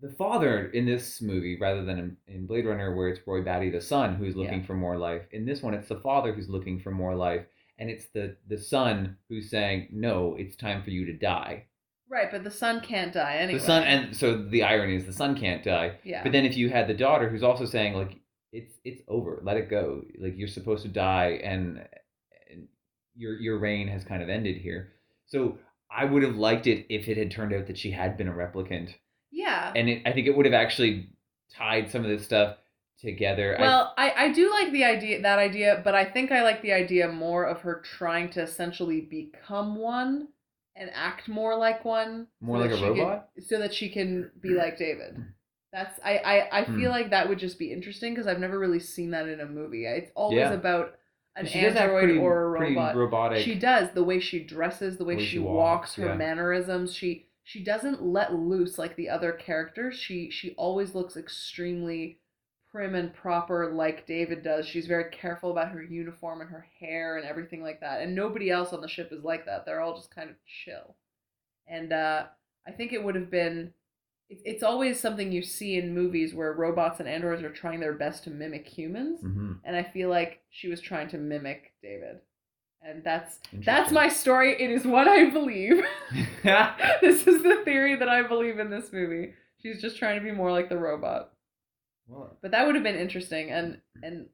the father in this movie, rather than in, in Blade Runner, where it's Roy Batty, the son, who's looking Yeah. for more life, in this one, it's the father who's looking for more life, and it's the the son who's saying, "No, it's time for you to die." Right, but the son can't die anyway. The son, and so the irony is the son can't die, yeah, but then if you had the daughter who's also saying, like, it's it's over, let it go, like you're supposed to die, and, and your your reign has kind of ended here. So I would have liked it if it had turned out that she had been a replicant, yeah. and it, I think it would have actually tied some of this stuff together. Well, I, I do like the idea that idea, but I think I like the idea more of her trying to essentially become one and act more like one. More so like a she can- robot? so that she can be like David. That's I I, I Hmm. feel like that would just be interesting because I've never really seen that in a movie. It's always Yeah. about an she android pretty, or a robot. robotic. She does the way she dresses, the way, way she, she walks, walks, her yeah. mannerisms. She she doesn't let loose like the other characters. She she always looks extremely prim and proper like David does. She's very careful about her uniform and her hair and everything like that. And nobody else on the ship is like that. They're all just kind of chill. And uh, I think it would have been. It- It's always something you see in movies where robots and androids are trying their best to mimic humans Mhm. and I feel like she was trying to mimic David. And that's that's my story. It is what I believe. [laughs] [laughs] this is the theory that I believe in this movie. She's just trying to be more like the robot. Well, But that would have been interesting and and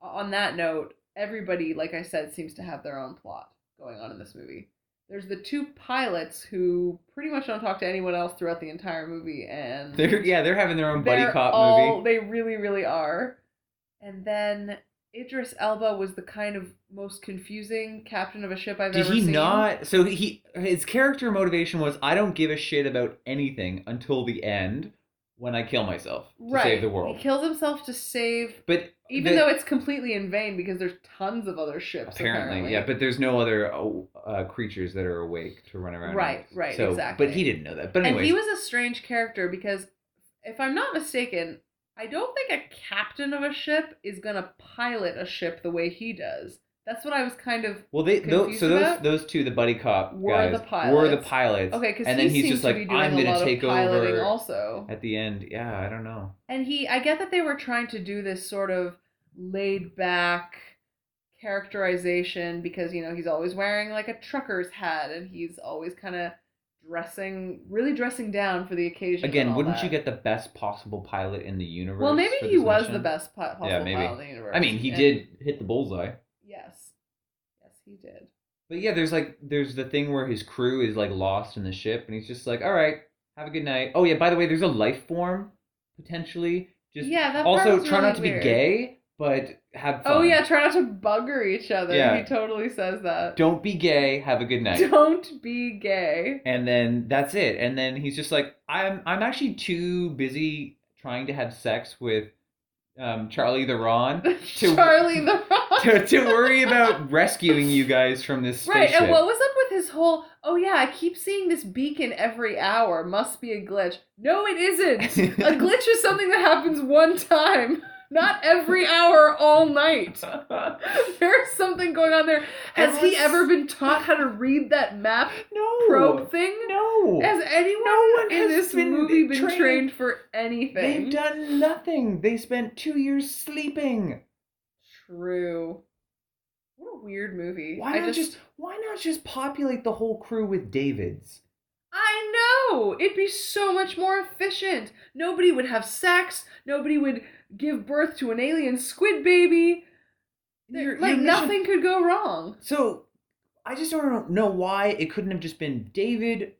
on that note, everybody like I said seems to have their own plot going on in this movie. There's the two pilots who pretty much don't talk to anyone else throughout the entire movie and they're yeah, they're having their own buddy cop all- movie. They really, really are. And then Idris Elba was the kind of most confusing captain of a ship I've Did ever seen. Did he not? So he his character motivation was I don't give a shit about anything until the end when I kill myself to right. save the world. He kills himself to save, but even the- though it's completely in vain because there's tons of other ships. apparently, Apparently, yeah, but there's no other uh, creatures that are awake to run around. Right, right, so, exactly. But he didn't know that. But and he was a strange character because, if I'm not mistaken, I don't think a captain of a ship is gonna pilot a ship the way he does. That's what I was kind of well, they those, so those those two, the buddy cop Were guys, the were the pilots. pilots. okay because and he then he's just to like, I'm gonna lot take over also. at the end. Yeah, I don't know. And he, I get that they were trying to do this sort of laid back characterization because, you know, he's always wearing like a trucker's hat and he's always kind of dressing, really dressing down for the occasion. Again, wouldn't that. you get the best possible pilot in the universe? Well, maybe he was mission? the best possible Yeah, maybe. pilot in the universe. I mean, he And- did hit the bullseye. He did. But yeah, there's like there's the thing where his crew is like lost in the ship, and he's just like, "All right, have a good night." Oh yeah, by the way, there's a life form potentially. Just yeah, that also try really not to weird. be gay, but have fun. Oh yeah, try not to bugger each other. Yeah. He totally says that. don't be gay. Have a good night. Don't be gay. and then that's it. And then he's just like, "I'm I'm actually too busy trying to have sex with um, Charlie the Ron [laughs] to Charlie the Rock. [laughs] to, to [laughs] worry about rescuing you guys from this Right, and what was up with his whole, oh yeah, I keep seeing this beacon every hour, must be a glitch. No, it isn't. [laughs] a glitch is something that happens one time, not every hour all night. There's something going on there. Has he ever been taught how to read that map no probe thing? No. Has anyone No one in has this been movie been trained- trained for anything? They've done nothing. They spent two years sleeping. True. What a weird movie. Why I not just, why not just populate the whole crew with Davids? I know! It'd be so much more efficient. Nobody would have sex. Nobody would give birth to an alien squid baby. Your- like your nothing could go wrong. So I just don't know why it couldn't have just been David,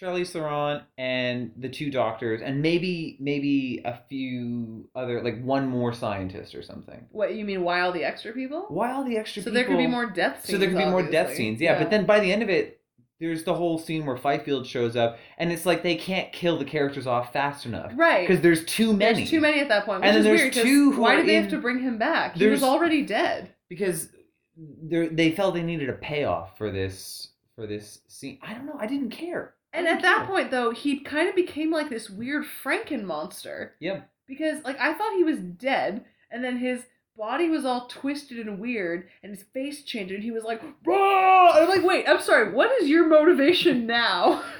Charlize Theron, and the two doctors, and maybe maybe a few other like one more scientist or something. What you mean? Why all the extra people? Why all the extra So people? there could be more death scenes. So there could be more death scenes, yeah, But then by the end of it, there's the whole scene where Fifield shows up, and it's like they can't kill the characters off fast enough right because there's too many. There's too many at that point. And then there's weird, two Why did they in- have to bring him back? He was already dead. because they they felt they needed a payoff for this for this scene. I don't know. I didn't care. And didn't at that point, though, he kind of became like this weird Franken monster yep. because, like, I thought he was dead, and then his body was all twisted and weird, and his face changed, and he was like, "Raw!" And I'm like, wait, I'm sorry. What is your motivation now? [laughs]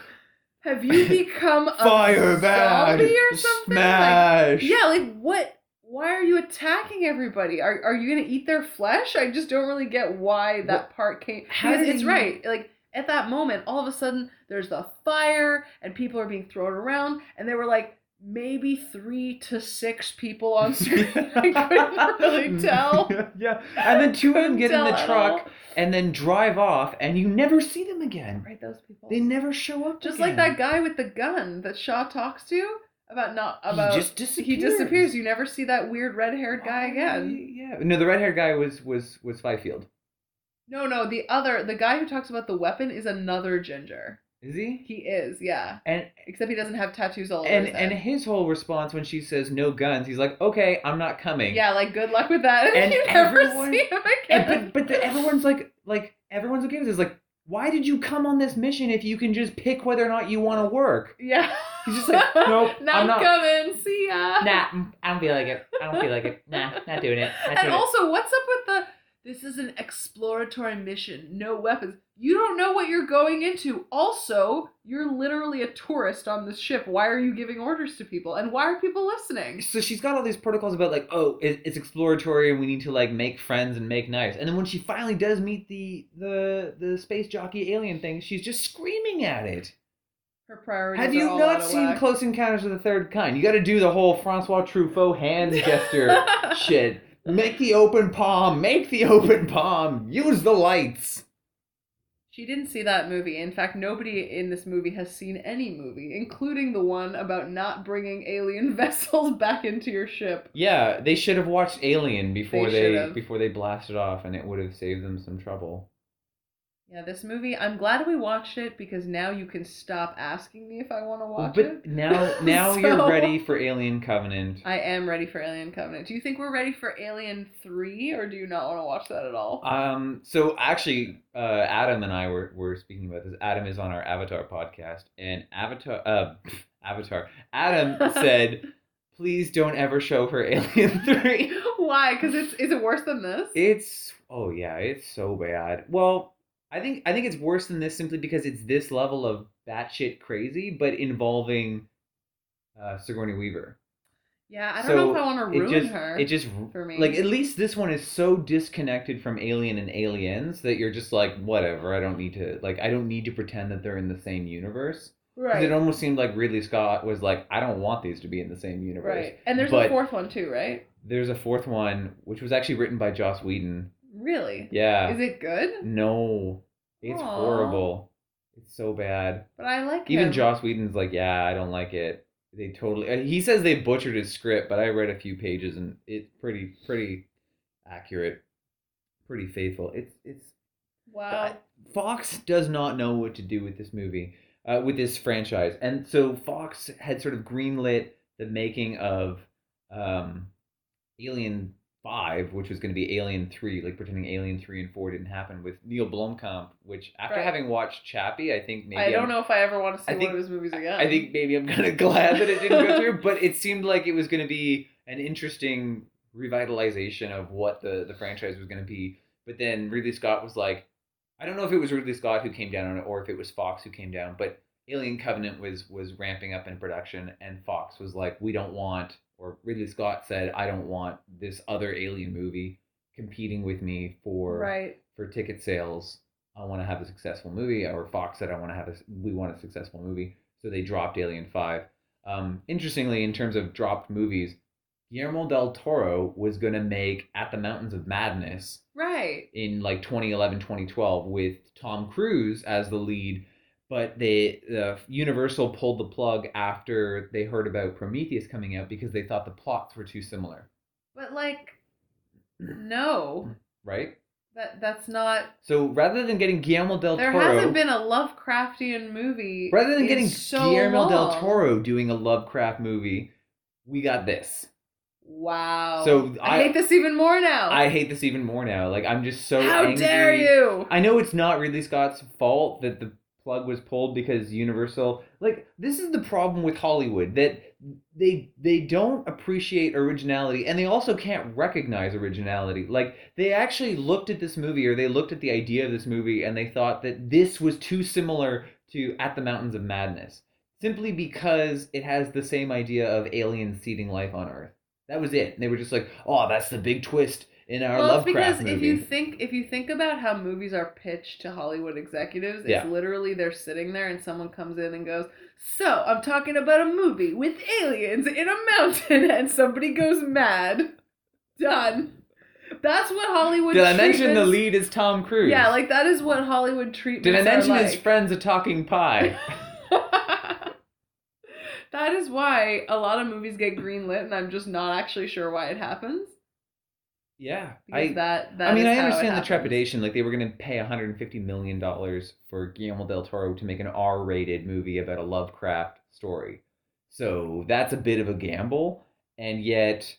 Have you [laughs] become a Firebag, zombie or something? Like, smash. yeah, like what? Why are you attacking everybody? Are are you gonna eat their flesh? I just don't really get why that What- part came. Because it's he- right. Like at that moment, all of a sudden there's the fire and people are being thrown around, and they were like maybe three to six people on screen. [laughs] I couldn't [laughs] really tell. [laughs] yeah, and then two of them get in the truck and then drive off, and you never see them again. Right, those people. They never show up. just again. like that guy with the gun that Shaw talks to about not about. he just disappears. he disappears. You never see that weird red-haired guy again. Yeah. No, the red haired guy was was was Fifield. No, no, the other, the guy who talks about the weapon is another ginger. Is he? He is, yeah. And Except he doesn't have tattoos all over and his and his whole response when she says no guns, he's like, okay, I'm not coming. Yeah, like good luck with that. [laughs] And you never everyone- see him And, but but the, everyone's like like everyone's okay with this. Like, why did you come on this mission if you can just pick whether or not you want to work? yeah. He's just like, [laughs] nope, not I'm not. coming. See ya. Nah, I don't feel like it. I don't feel like it. Nah, not doing it. [laughs] Not And doing also, what's up with the? This is an exploratory mission. No weapons. You don't know what you're going into. Also, you're literally a tourist on this ship. Why are you giving orders to people? And why are people listening? So she's got all these protocols about like, oh, it's exploratory and we need to like make friends and make nice. And then when she finally does meet the the the space jockey alien thing, she's just screaming at it. Her priorities. Have you not seen whack. Close Encounters of the Third Kind? You got to do the whole Francois Truffaut hand [laughs] gesture shit. Make the open palm. Make the open palm. Use the lights. She didn't see that movie. In fact, nobody in this movie has seen any movie, including the one about not bringing alien [laughs] vessels back into your ship. Yeah, they should have watched Alien before They they, should've. before they blasted off, and it would have saved them some trouble. Yeah, this movie, I'm glad we watched it because now you can stop asking me if I want to watch but it. now, [laughs] now So- you're ready for Alien Covenant. I am ready for Alien Covenant. Do you think we're ready for Alien 3 or do you not want to watch that at all? Um, so actually, uh, Adam and I were, were speaking about this. Adam is on our Avatar podcast, and Avatar, uh, [laughs] Avatar. Adam [laughs] said, "Please don't ever show her Alien Three. Why? Because it's is it worse than this? It's oh yeah, it's so bad. Well, I think I think it's worse than this simply because it's this level of batshit crazy, but involving uh, Sigourney Weaver. yeah, I don't so know if I want to it ruin just, her. It just for me. like at least this one is so disconnected from Alien and Aliens that you're just like whatever. I don't need to like I don't need to pretend that they're in the same universe. right. It almost seemed like Ridley Scott was like I don't want these to be in the same universe. Right. And there's But- a fourth one too, right? There's a fourth one which was actually written by Joss Whedon. Really? Yeah. Is it good? No, it's Aw. horrible. It's so bad. But I like it. Even him. Joss Whedon's like, yeah, I don't like it. They totally. He says they butchered his script, but I read a few pages and it's pretty, pretty accurate, pretty faithful. It's it's. Wow. Fox does not know what to do with this movie, uh, with this franchise, and so Fox had sort of greenlit the making of um, Alien Five, which was going to be Alien Three, like pretending Alien Three and Four didn't happen with Neil Blomkamp. Which, after Right. having watched Chappie, I think maybe I don't I'm- know if I ever want to see I think- one of his movies again. I think maybe I'm kind of [laughs] glad that it didn't go through, but it seemed like it was going to be an interesting revitalization of what the the franchise was going to be. But then Ridley Scott was like, I don't know if it was Ridley Scott who came down on it or if it was Fox who came down, but Alien Covenant was was ramping up in production, and Fox was like, we don't want, or Ridley Scott said, I don't want this other Alien movie competing with me for Right. for ticket sales. I want to have a successful movie, or Fox said I want to have a we want a successful movie, so they dropped Alien Five. Um, interestingly, in terms of dropped movies, Guillermo del Toro was going to make At the Mountains of Madness Right. in like 2011 2012 with Tom Cruise as the lead but they the Universal pulled the plug after they heard about Prometheus coming out because they thought the plots were too similar But like no. right That that's not so rather than getting Guillermo del there Toro hasn't been a Lovecraftian movie. rather than getting so Guillermo del. Toro doing a Lovecraft movie we got this Wow. So, I, I- hate this even more now. I hate this even more now like I'm just so How angry. dare you? I know it's not Ridley Scott's fault that the plug was pulled because Universal like this is the problem with Hollywood that they they don't appreciate originality and they also can't recognize originality. Like they actually looked at this movie or they looked at the idea of this movie and they thought that this was too similar to At the Mountains of Madness simply because it has the same idea of aliens seeding life on Earth. That was it. And they were just like, "Oh, that's the big twist in our well, Lovecraft because if you think if you think about how movies are pitched to Hollywood executives, it's Yeah. literally they're sitting there and someone comes in and goes, "So I'm talking about a movie with aliens in a mountain," [laughs] and somebody goes mad. Done. That's what Hollywood. Did I mention the lead is Tom Cruise? Yeah, like that is what Hollywood treatments. Did I mention are his friend's a talking pie? [laughs] [laughs] that is why a lot of movies get greenlit, and I'm just not actually sure why it happens. Yeah, Because I. that, that I mean, I understand the trepidation. Like they were going to pay 150 million dollars for Guillermo del Toro to make an R-rated movie about a Lovecraft story, so that's a bit of a gamble. And yet,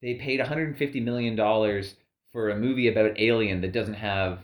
they paid 150 million dollars for a movie about Alien that doesn't have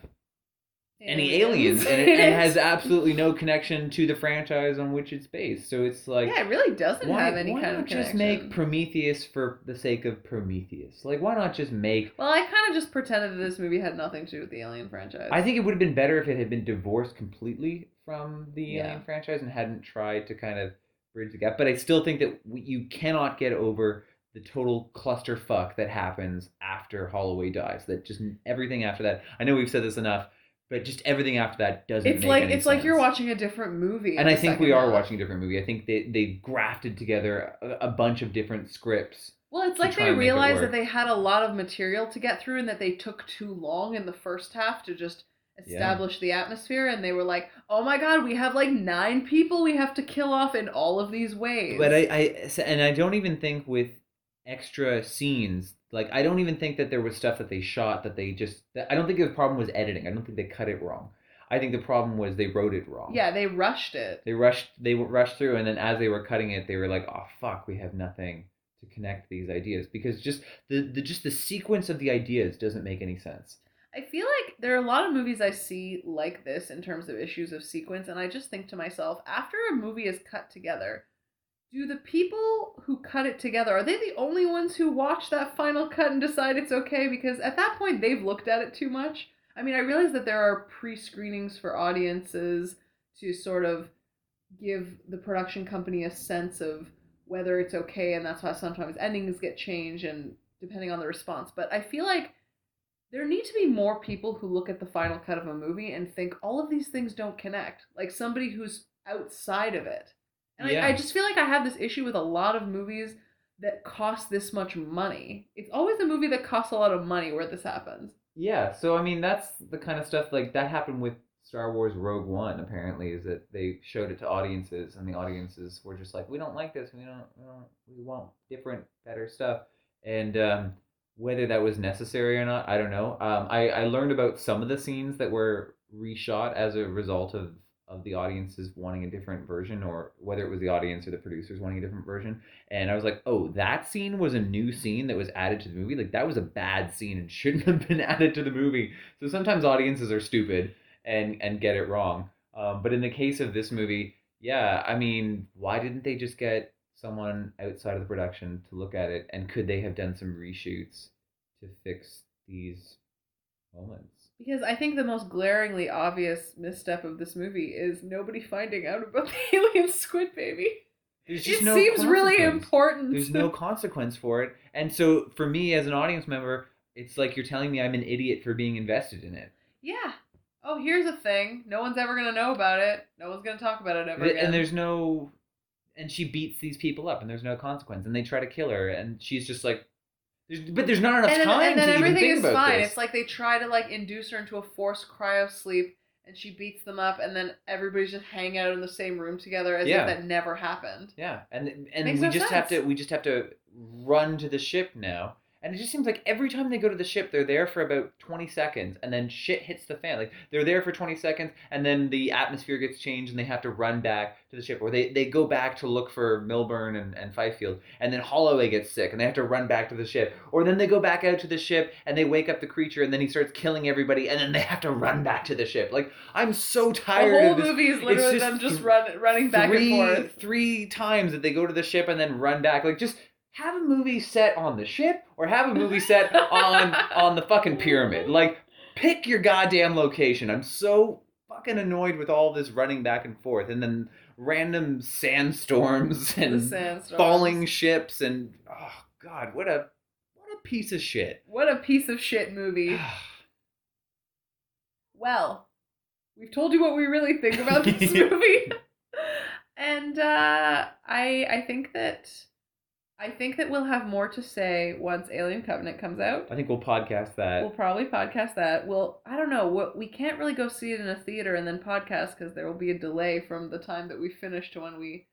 any aliens and it, and has [laughs] absolutely no connection to the franchise on which it's based. So it's like, yeah, it really doesn't why, have any kind of connection. why kind not of just make Prometheus for the sake of Prometheus? Like, why not just make? Well, I kind of just pretended that this movie had nothing to do with the Alien franchise. I think it would have been better if it had been divorced completely from the Yeah. Alien franchise and hadn't tried to kind of bridge the gap. But I still think that you cannot get over the total clusterfuck that happens after Holloway dies. That just everything after that. I know we've said this enough, but just everything after that doesn't. it's make like it's like you're watching a different movie. And I think we are half. watching a different movie. I think they they grafted together a, a bunch of different scripts. Well, it's like they and make it realized that they had a lot of material to get through, and that they took too long in the first half to just Yeah. establish the atmosphere. And they were like, "Oh my god, we have like nine people we have to kill off in all of these ways." But I, I and I don't even think with extra scenes like I don't even think that there was stuff that they shot that they just I don't think the problem was editing. I don't think they cut it wrong. I think the problem was they wrote it wrong. yeah, they rushed it. They rushed they rushed through and then as they were cutting it they were like, "Oh fuck, we have nothing to connect these ideas because just the, the just the sequence of the ideas doesn't make any sense." I feel like there are a lot of movies I see like this in terms of issues of sequence, and I just think to myself, after a movie is cut together, do the people who cut it together are they the only ones who watch that final cut and decide it's okay? Because at that point they've looked at it too much. I mean, I realize that there are pre-screenings for audiences to sort of give the production company a sense of whether it's okay, and that's why sometimes endings get changed and depending on the response. But I feel like there need to be more people who look at the final cut of a movie and think all of these things don't connect. Like somebody who's outside of it. And Yeah. I, I just feel like I have this issue with a lot of movies that cost this much money. It's always a movie that costs a lot of money where this happens. Yeah, so I mean that's the kind of stuff like that happened with Star Wars Rogue One. Apparently, is that they showed it to audiences, and the audiences were just like, "We don't like this. We don't. We don't. We want different, better stuff." And um, whether that was necessary or not, I don't know. Um, I I learned about some of the scenes that were reshot as a result of of the audiences wanting a different version, or whether it was the audience or the producers wanting a different version. And I was like, oh, that scene was a new scene that was added to the movie. Like that was a bad scene and [laughs] shouldn't have been added to the movie. So sometimes audiences are stupid and and get it wrong. Um, but in the case of this movie, yeah, I mean, why didn't they just get someone outside of the production to look at it? And could they have done some reshoots to fix these moments? Because I think the most glaringly obvious misstep of this movie is nobody finding out about [laughs] the alien squid baby. There's It just no seems really important. There's no [laughs] consequence for it. And so for me as an audience member, it's like you're telling me I'm an idiot for being invested in it. Yeah. oh, here's a thing. No one's ever gonna know about it. No one's gonna talk about it ever again. and there's no and she beats these people up and there's no consequence and they try to kill her and she's just like but there's not enough and then, time and then to even everything is fine. this. It's like they try to like induce her into a forced cryo sleep, and she beats them up, and then everybody's just hanging out in the same room together as Yeah. if that never happened. yeah, and and Makes we no just have to we just have to run to the ship now. And it just seems like every time they go to the ship, they're there for about 20 seconds, and then shit hits the fan. Like, they're there for 20 seconds, and then the atmosphere gets changed, and they have to run back to the ship. Or they, they go back to look for Millburn and, and Fifield, and then Holloway gets sick, and they have to run back to the ship. Or then they go back out to the ship, and they wake up the creature, and then he starts killing everybody, and then they have to run back to the ship. Like, I'm so tired the whole of this. movie is literally just them just run, running back three, and forth. Three times that they go to the ship and then run back. Like, just have a movie set on the ship or have a movie set on [laughs] on the fucking pyramid. Like, pick your goddamn location. I'm so fucking annoyed with all this running back and forth and then random sandstorms and sandstorms. falling ships and oh god, what a what a piece of shit. What a piece of shit movie. [sighs] Well, we've told you what we really think about this [laughs] movie, [laughs] and uh, I I think that I think that we'll have more to say once Alien Covenant comes out. I think we'll podcast that. We'll probably podcast that. We'll I don't know. what We can't really go see it in a theater and then podcast because there will be a delay from the time that we finish to when we.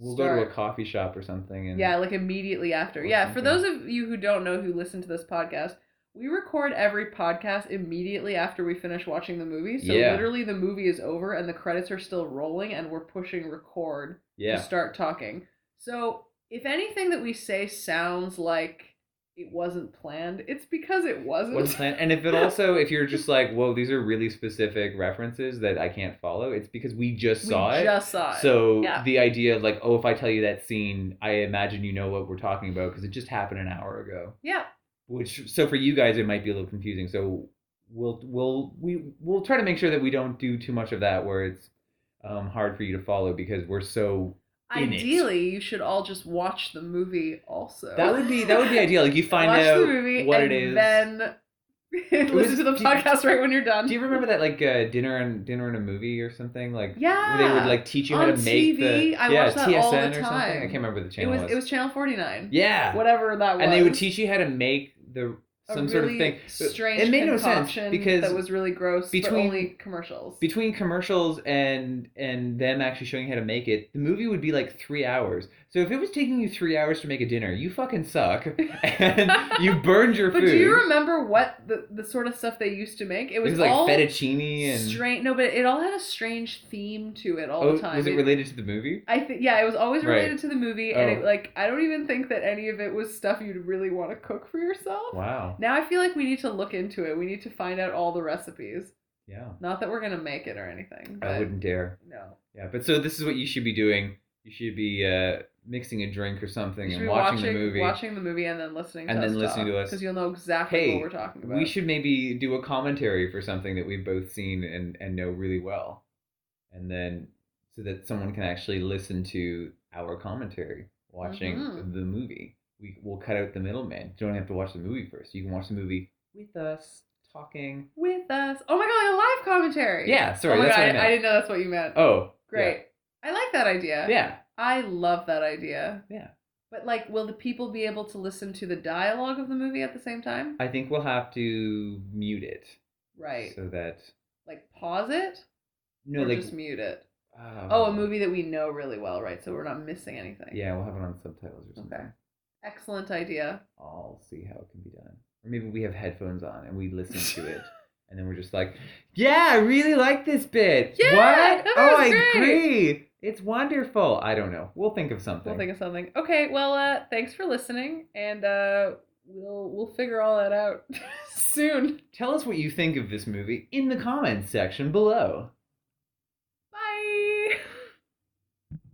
We'll go to a coffee shop or something and Yeah, like immediately after. Yeah, for those of you who don't know who listen to this podcast, we record every podcast immediately after we finish watching the movie. So Yeah. literally the movie is over and the credits are still rolling and we're pushing record yeah. to start talking. So if anything that we say sounds like it wasn't planned, it's because it wasn't. What's plan? And if it [laughs] also, if you're just like, whoa, these are really specific references that I can't follow, it's because we just we saw it. just saw it. So Yeah. the idea of like, oh, if I tell you that scene, I imagine you know what we're talking about because it just happened an hour ago. yeah. Which, so for you guys, it might be a little confusing. So we'll we'll we we'll try to make sure that we don't do too much of that where it's um, hard for you to follow because we're so. In. Ideally, you should all just watch the movie also. That would be that would be ideal. Like you [laughs] find watch out the movie what and it is. then [laughs] listen was- to the do you- podcast right when you're done. Do you remember that like uh, dinner and dinner and a movie or something like? Yeah. Where they would like teach you how to make TV, the I yeah TSN the or something. I can't remember the channel it channel. was it was channel 49. yeah, Whatever that was. and they would teach you how to make the some really sort of thing. Strange it made no sense because that was really gross. between- only commercials. between commercials and and them actually showing you how to make it, the movie would be like three hours. So if it was taking you three hours to make a dinner, you fucking suck, [laughs] and you burned your but [laughs] food. But do you remember what the, the sort of stuff they used to make? It it was, was like fettuccine and strange. No, but it all had a strange theme to it all oh, the time. was it related to the movie? I think yeah, it was always Right. related to the movie, and Oh. it, like I don't even think that any of it was stuff you'd really want to cook for yourself. Wow. Now I feel like we need to look into it. We need to find out all the recipes. Yeah. Not that we're gonna make it or anything. I wouldn't dare. No. Yeah, but so this is what you should be doing. You should be uh, mixing a drink or something and watching, watching the movie. watching the movie and then listening And to then us listening to us. because you'll know exactly Hey, what we're talking about. We should maybe do a commentary for something that we've both seen and, and know really well. And then so that someone can actually listen to our commentary watching Mhm. the movie. We will cut out the middleman. You don't have to watch the movie first. You can watch the movie with us talking. with us. Oh my god, a live commentary. Yeah, sorry, oh that's god, what I I, didn't know that's what you meant. Oh, Great. I like that idea. Yeah. I love that idea. Yeah. But like, will the people be able to listen to the dialogue of the movie at the same time? I think we'll have to mute it. right. So that like pause it no, like just mute it. uh, Oh, a movie that we know really well, right? So we're not missing anything. Yeah, we'll have it on subtitles or something. Okay. Excellent idea. I'll see how it can be done. Or maybe we have headphones on and we listen to it. [laughs] And then we're just like, yeah, I really like this bit. Yeah, what? Oh, I great." agree. It's wonderful. I don't know. We'll think of something. We'll think of something. Okay, well, uh, thanks for listening, and uh, we'll we'll figure all that out [laughs] soon. Tell us what you think of this movie in the comments section below.